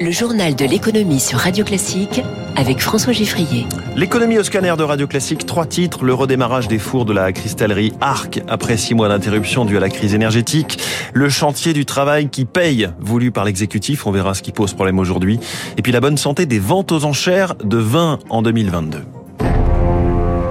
Le journal de l'économie sur Radio Classique avec François Giffrier. L'économie au scanner de Radio Classique, trois titres. Le redémarrage des fours de la cristallerie Arc après six mois d'interruption due à la crise énergétique. Le chantier du travail qui paye, voulu par l'exécutif. On verra ce qui pose problème aujourd'hui. Et puis la bonne santé des ventes aux enchères de vin en 2022.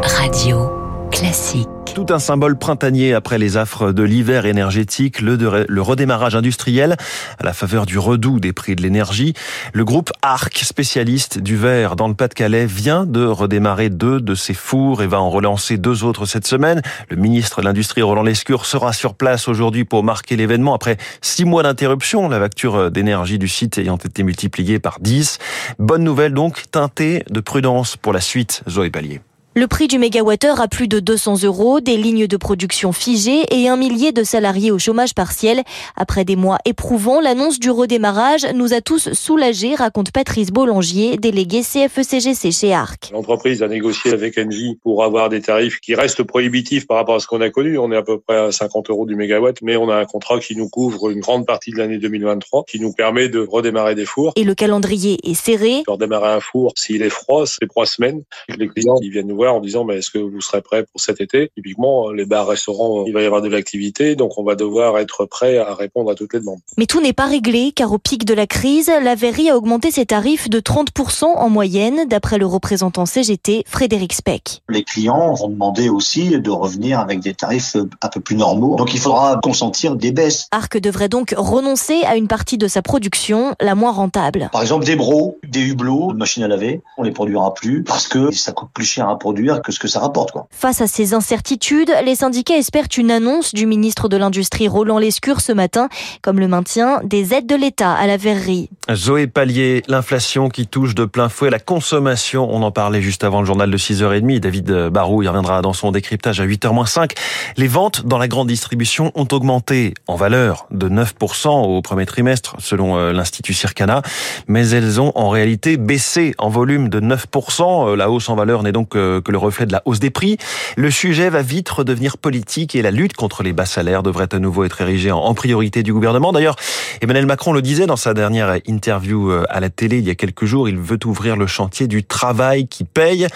Radio Classique. Tout un symbole printanier après les affres de l'hiver énergétique, le, redémarrage industriel à la faveur du redout des prix de l'énergie. Le groupe ARC, spécialiste du verre dans le Pas-de-Calais, vient de redémarrer deux de ses fours et va en relancer deux autres cette semaine. Le ministre de l'Industrie, Roland Lescure, sera sur place aujourd'hui pour marquer l'événement après six mois d'interruption, la facture d'énergie du site ayant été multipliée par dix. Bonne nouvelle donc, teintée de prudence pour la suite, Zoé Pallier. Le prix du mégawattheure à plus de 200 euros, des lignes de production figées et un millier de salariés au chômage partiel. Après des mois éprouvants, l'annonce du redémarrage nous a tous soulagés, raconte Patrice Bollangier, délégué CFECGC chez ARC. L'entreprise a négocié avec Engie pour avoir des tarifs qui restent prohibitifs par rapport à ce qu'on a connu. On est à peu près à 50 euros du mégawatt, mais on a un contrat qui nous couvre une grande partie de l'année 2023, qui nous permet de redémarrer des fours. Et le calendrier est serré. Redémarrer un four, s'il est froid, c'est trois semaines. Les clients, ils viennent nous en disant mais est-ce que vous serez prêt pour cet été? Typiquement, les bars, restaurants, il va y avoir de l'activité, donc on va devoir être prêt à répondre à toutes les demandes. Mais tout n'est pas réglé, car au pic de la crise, la verrie a augmenté ses tarifs de 30% en moyenne, d'après le représentant CGT, Frédéric Speck. Les clients vont demander aussi de revenir avec des tarifs un peu plus normaux, donc il faudra consentir des baisses. Arc devrait donc renoncer à une partie de sa production, la moins rentable. Par exemple, des bros, des hublots, machines à laver, on les produira plus parce que ça coûte plus cher à produire que ce que ça rapporte. Quoi. Face à ces incertitudes, les syndicats espèrent une annonce du ministre de l'Industrie Roland Lescure ce matin, comme le maintien des aides de l'État à la verrerie. Zoé Pallier, l'inflation qui touche de plein fouet la consommation, on en parlait juste avant le journal de 6h30, David Barou y reviendra dans son décryptage à 8h-5. Les ventes dans la grande distribution ont augmenté en valeur de 9% au premier trimestre selon euh, l'Institut Circana, mais elles ont en réalité baissé en volume de 9%. Euh, la hausse en valeur n'est donc euh, que le reflet de la hausse des prix. Le sujet va vite redevenir politique et la lutte contre les bas salaires devrait à nouveau être érigée en priorité du gouvernement. D'ailleurs, Emmanuel Macron le disait dans sa dernière interview euh, à la télé il y a quelques jours, il veut ouvrir le chantier du travail qui paye.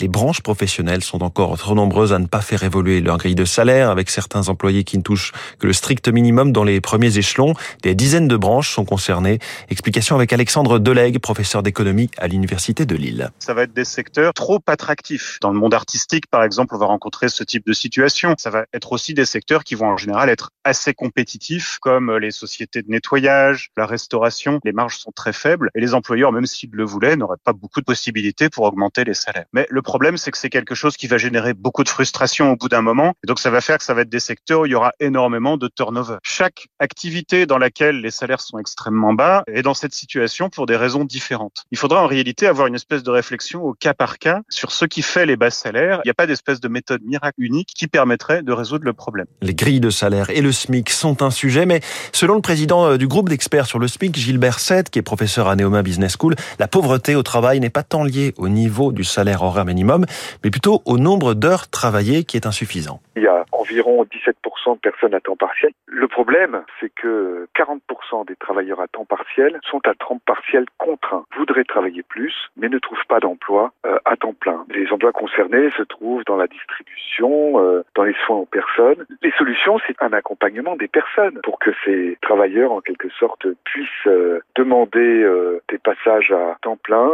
Les branches professionnelles sont encore trop nombreuses à ne pas faire évoluer leur grille de salaire avec certains employés qui ne touchent que le strict minimum dans les premiers échelons. Des dizaines de branches sont concernées. Explication avec Alexandre Delègue, professeur d'économie à l'Université de Lille. Ça va être des secteurs trop attractifs dans le monde artistique, par exemple, on va rencontrer ce type de situation. Ça va être aussi des secteurs qui vont en général être assez compétitifs, comme les sociétés de nettoyage, la restauration. Les marges sont très faibles et les employeurs, même s'ils le voulaient, n'auraient pas beaucoup de possibilités pour augmenter les salaires. Mais le problème, c'est que c'est quelque chose qui va générer beaucoup de frustration au bout d'un moment. Et donc, ça va faire que ça va être des secteurs où il y aura énormément de turnover. Chaque activité dans laquelle les salaires sont extrêmement bas est dans cette situation pour des raisons différentes. Il faudra en réalité avoir une espèce de réflexion au cas par cas sur ce qui fait les bas salaires. Il n'y a pas d'espèce de méthode miracle unique qui permettrait de résoudre le problème. Les grilles de salaire et le SMIC sont un sujet, mais selon le président euh, du groupe d'experts sur le SMIC, Gilbert Seth, qui est professeur à Neoma Business School, la pauvreté au travail n'est pas tant liée au niveau du salaire horaire minimum, mais plutôt au nombre d'heures travaillées qui est insuffisant. Il y a environ 17% de personnes à temps partiel. Le problème, c'est que 40% des travailleurs à temps partiel sont à temps partiel contraint, voudraient travailler plus, mais ne trouvent pas d'emploi euh, à temps plein. Les emplois concernés se trouvent dans la distribution, euh, dans les soins aux personnes. Les solutions, c'est un accompagnement des personnes pour que ces travailleurs, en quelque sorte, puissent euh, demander des passages à temps plein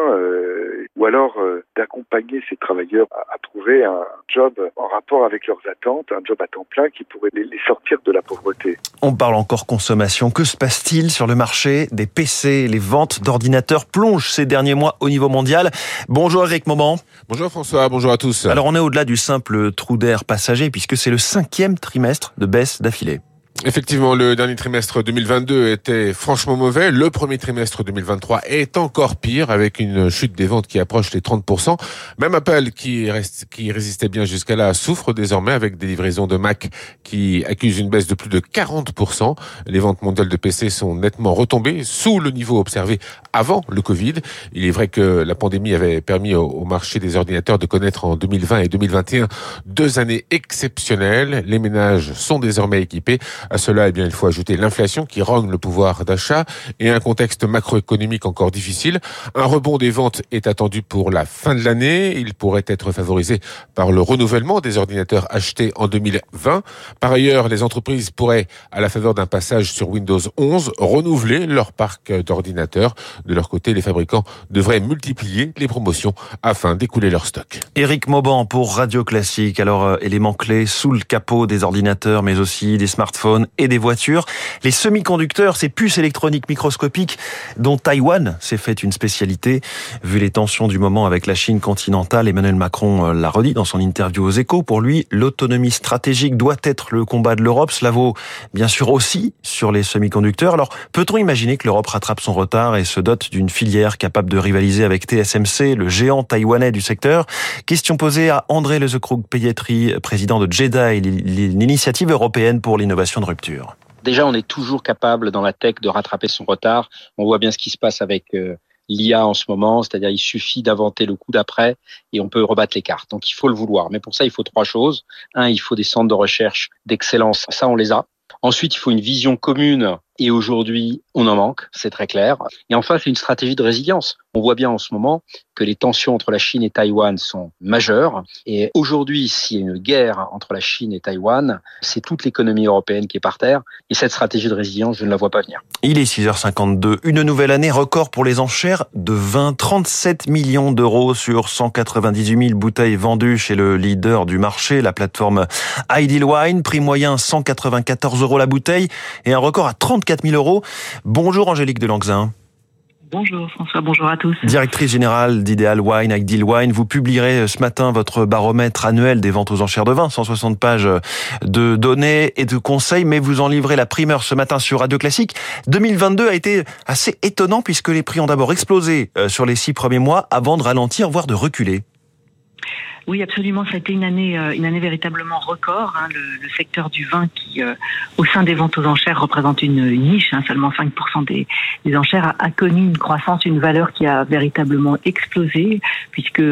ou alors d'accompagner ces travailleurs à, à trouver un job en rapport avec leurs attentes, un job à temps plein qui pourrait les sortir de la pauvreté. On parle encore consommation. Que se passe-t-il sur le marché des PC Les ventes d'ordinateurs plongent ces derniers mois au niveau mondial. Bonjour Eric Moment. Bonjour François, bonjour à tous. Alors on est au-delà du simple trou d'air passager puisque c'est le cinquième trimestre de baisse d'affilée. Effectivement, le dernier trimestre 2022 était franchement mauvais. Le premier trimestre 2023 est encore pire, avec une chute des ventes qui approche les 30%. Même Apple, qui, reste, qui résistait bien jusqu'à là, souffre désormais avec des livraisons de Mac qui accusent une baisse de plus de 40%. Les ventes mondiales de PC sont nettement retombées sous le niveau observé avant le Covid. Il est vrai que la pandémie avait permis au marché des ordinateurs de connaître en 2020 et 2021 deux années exceptionnelles. Les ménages sont désormais équipés. À cela, eh bien, il faut ajouter l'inflation qui rogne le pouvoir d'achat et un contexte macroéconomique encore difficile. Un rebond des ventes est attendu pour la fin de l'année. Il pourrait être favorisé par le renouvellement des ordinateurs achetés en 2020. Par ailleurs, les entreprises pourraient, à la faveur d'un passage sur Windows 11, renouveler leur parc d'ordinateurs. De leur côté, les fabricants devraient multiplier les promotions afin d'écouler leur stock. Éric Mauban pour Radio Classique. Alors, euh, éléments clés sous le capot des ordinateurs, mais aussi des smartphones et des voitures. Les semi-conducteurs, ces puces électroniques microscopiques dont Taïwan s'est fait une spécialité. Vu les tensions du moment avec la Chine continentale, Emmanuel Macron euh, l'a redit dans son interview aux échos. Pour lui, l'autonomie stratégique doit être le combat de l'Europe. Cela vaut bien sûr aussi sur les semi-conducteurs. Alors, peut-on imaginer que l'Europe rattrape son retard et se d'une filière capable de rivaliser avec TSMC, le géant taïwanais du secteur Question posée à André Lezekrug-Payetri, président de JEDA, l'initiative européenne pour l'innovation de rupture. Déjà, on est toujours capable dans la tech de rattraper son retard. On voit bien ce qui se passe avec euh, l'IA en ce moment, c'est-à-dire il suffit d'inventer le coup d'après et on peut rebattre les cartes. Donc il faut le vouloir. Mais pour ça, il faut trois choses. Un, il faut des centres de recherche d'excellence. Ça, on les a. Ensuite, il faut une vision commune et aujourd'hui, on en manque, c'est très clair. Et enfin, c'est une stratégie de résilience. On voit bien en ce moment que les tensions entre la Chine et Taïwan sont majeures. Et aujourd'hui, s'il y a une guerre entre la Chine et Taïwan, c'est toute l'économie européenne qui est par terre. Et cette stratégie de résilience, je ne la vois pas venir. Il est 6h52. Une nouvelle année record pour les enchères de 20, 37 millions d'euros sur 198 000 bouteilles vendues chez le leader du marché, la plateforme Ideal Wine. Prix moyen 194 euros la bouteille et un record à 30 4 000 euros. Bonjour Angélique Delangzin. Bonjour François, bonjour à tous. Directrice générale d'Ideal Wine, avec Deal Wine, vous publierez ce matin votre baromètre annuel des ventes aux enchères de vin, 160 pages de données et de conseils, mais vous en livrez la primeur ce matin sur Radio Classique. 2022 a été assez étonnant puisque les prix ont d'abord explosé euh, sur les six premiers mois avant de ralentir, voire de reculer. Oui, absolument. Ça a été une année, euh, une année véritablement record. Hein. Le, secteur du vin, qui euh, au sein des ventes aux enchères représente une, niche, hein, seulement 5% des, des enchères, a, connu une croissance, une valeur qui a véritablement explosé, puisque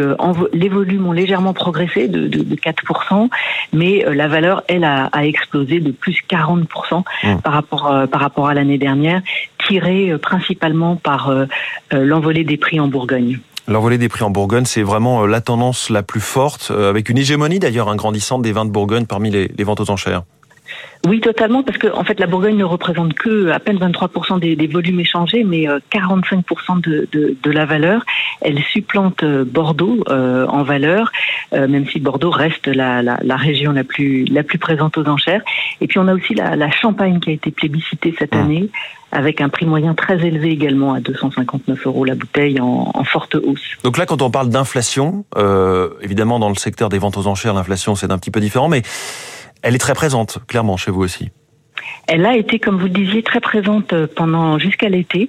les volumes ont légèrement progressé de, de, de 4%, mais euh, la valeur, elle, a, a, explosé de plus 40% mmh. par rapport par rapport à l'année dernière, tirée principalement par l'envolée des prix en Bourgogne. L'envolée des prix en Bourgogne, c'est vraiment euh, la tendance la plus forte, euh, avec une hégémonie d'ailleurs grandissante des vins de Bourgogne parmi les, les ventes aux enchères. Oui, totalement, parce que en fait, la Bourgogne ne représente que à peine 23% des, des, volumes échangés, mais 45% euh, de, de, de, la valeur. Elle supplante Bordeaux euh, en valeur, euh, même si Bordeaux reste la, la, la, région la plus la plus présente aux enchères. Et puis on a aussi la, la Champagne qui a été plébiscitée cette mmh. année, avec un prix moyen très élevé également à 259 euros la bouteille en, en forte hausse. Donc là, quand on parle d'inflation, euh, évidemment dans le secteur des ventes aux enchères, l'inflation c'est un petit peu différent, mais elle est très présente, clairement, chez vous aussi. Elle a été, comme vous le disiez, très présente pendant jusqu'à l'été,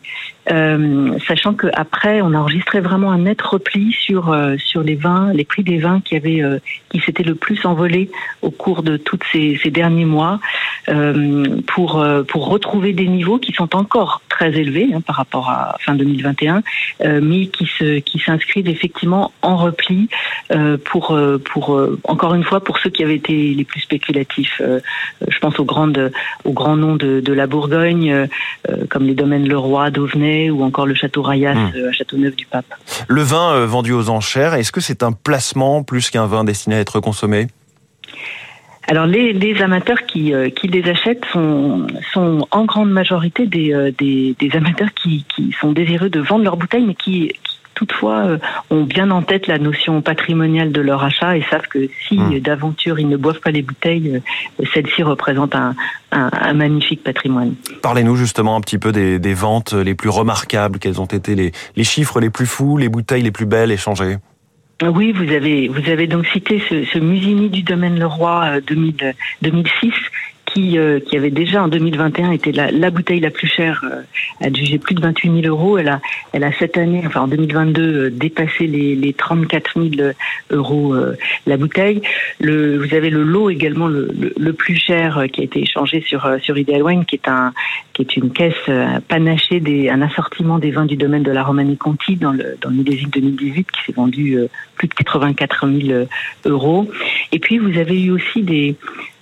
euh, sachant qu'après, on a enregistré vraiment un net repli sur euh, sur les vins, les prix des vins qui avaient euh, qui s'étaient le plus envolés au cours de tous ces, ces, derniers mois, euh, pour euh, pour retrouver des niveaux qui sont encore très élevés hein, par rapport à fin 2021, mais qui se qui s'inscrivent effectivement en repli pour pour encore une fois pour ceux qui avaient été les plus spéculatifs. je pense aux grandes aux grands noms de, de la Bourgogne, comme les domaines Leroy, Dauvenay ou encore le château Rayas euh, à Châteauneuf-du-Pape. Le vin euh, vendu aux enchères, est-ce que c'est un placement plus qu'un vin destiné à être consommé? Alors les, les amateurs qui, euh, qui les achètent sont, sont en grande majorité des, des, des amateurs qui, qui sont désireux de vendre leurs bouteilles, mais qui, toutefois euh, ont bien en tête la notion patrimoniale de leur achat et savent que si hmm. d'aventure ils ne boivent pas les bouteilles, euh, celle-ci représente un, un, magnifique patrimoine. Parlez-nous justement un petit peu des, des, ventes les plus remarquables, quels ont été les, les chiffres les plus fous, les bouteilles les plus belles échangées oui, vous avez vous avez donc cité ce, ce Musini du domaine Leroy 2000, 2006 qui, qui avait déjà en 2021 été la, bouteille la plus chère, adjugée plus de 28 000 euros. Elle a, elle a cette année, enfin en 2022, dépassé les, les 34 000 euros la bouteille. Le, vous avez le lot également le, le, plus cher qui a été échangé sur sur Ideal Wine, qui est un qui est une caisse panachée des un assortiment des vins du domaine de la Romanée Conti dans le dans le millésime 2018 qui s'est vendu plus de 84 000 euros. Et puis vous avez eu aussi des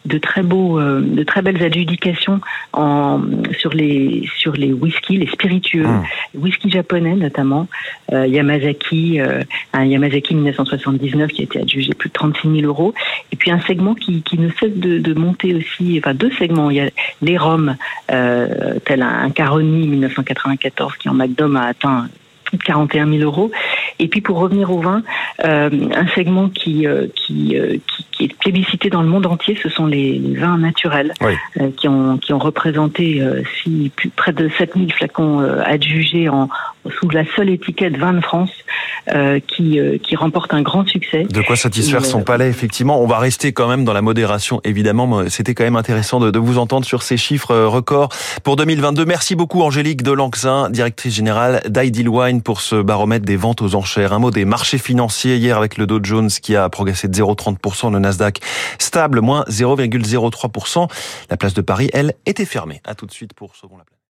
de très beaux, euh, de très belles adjudications en, sur les sur les whisky, les spiritueux, mmh. whisky japonais notamment, euh, Yamazaki, euh, un Yamazaki 1979 qui a été adjugé plus de 36 000 euros, et puis un segment qui, qui ne cesse de, de monter aussi, enfin deux segments, il y a les rhums, tel un, Caroni 1994 qui en McDom a atteint plus de 41 000 euros. Et puis pour revenir au vin, euh, un segment qui, euh, qui, euh, qui, qui, est plébiscité dans le monde entier, ce sont les, vins naturels euh, qui, ont, qui ont représenté si, plus, près de 7000 flacons adjugés en, sous la seule étiquette Vin de France qui, qui remporte un grand succès. De quoi satisfaire son palais, effectivement. On va rester quand même dans la modération, évidemment. C'était quand même intéressant de, de, vous entendre sur ces chiffres records pour 2022. Merci beaucoup Angélique Delanxin, directrice générale d'Ideal Wine pour ce baromètre des ventes aux enchères. Un mot des marchés financiers hier avec le Dow Jones qui a progressé de 0,30%, le Nasdaq stable, moins 0,03%. La place de Paris, elle, était fermée. À tout de suite pour Second la place.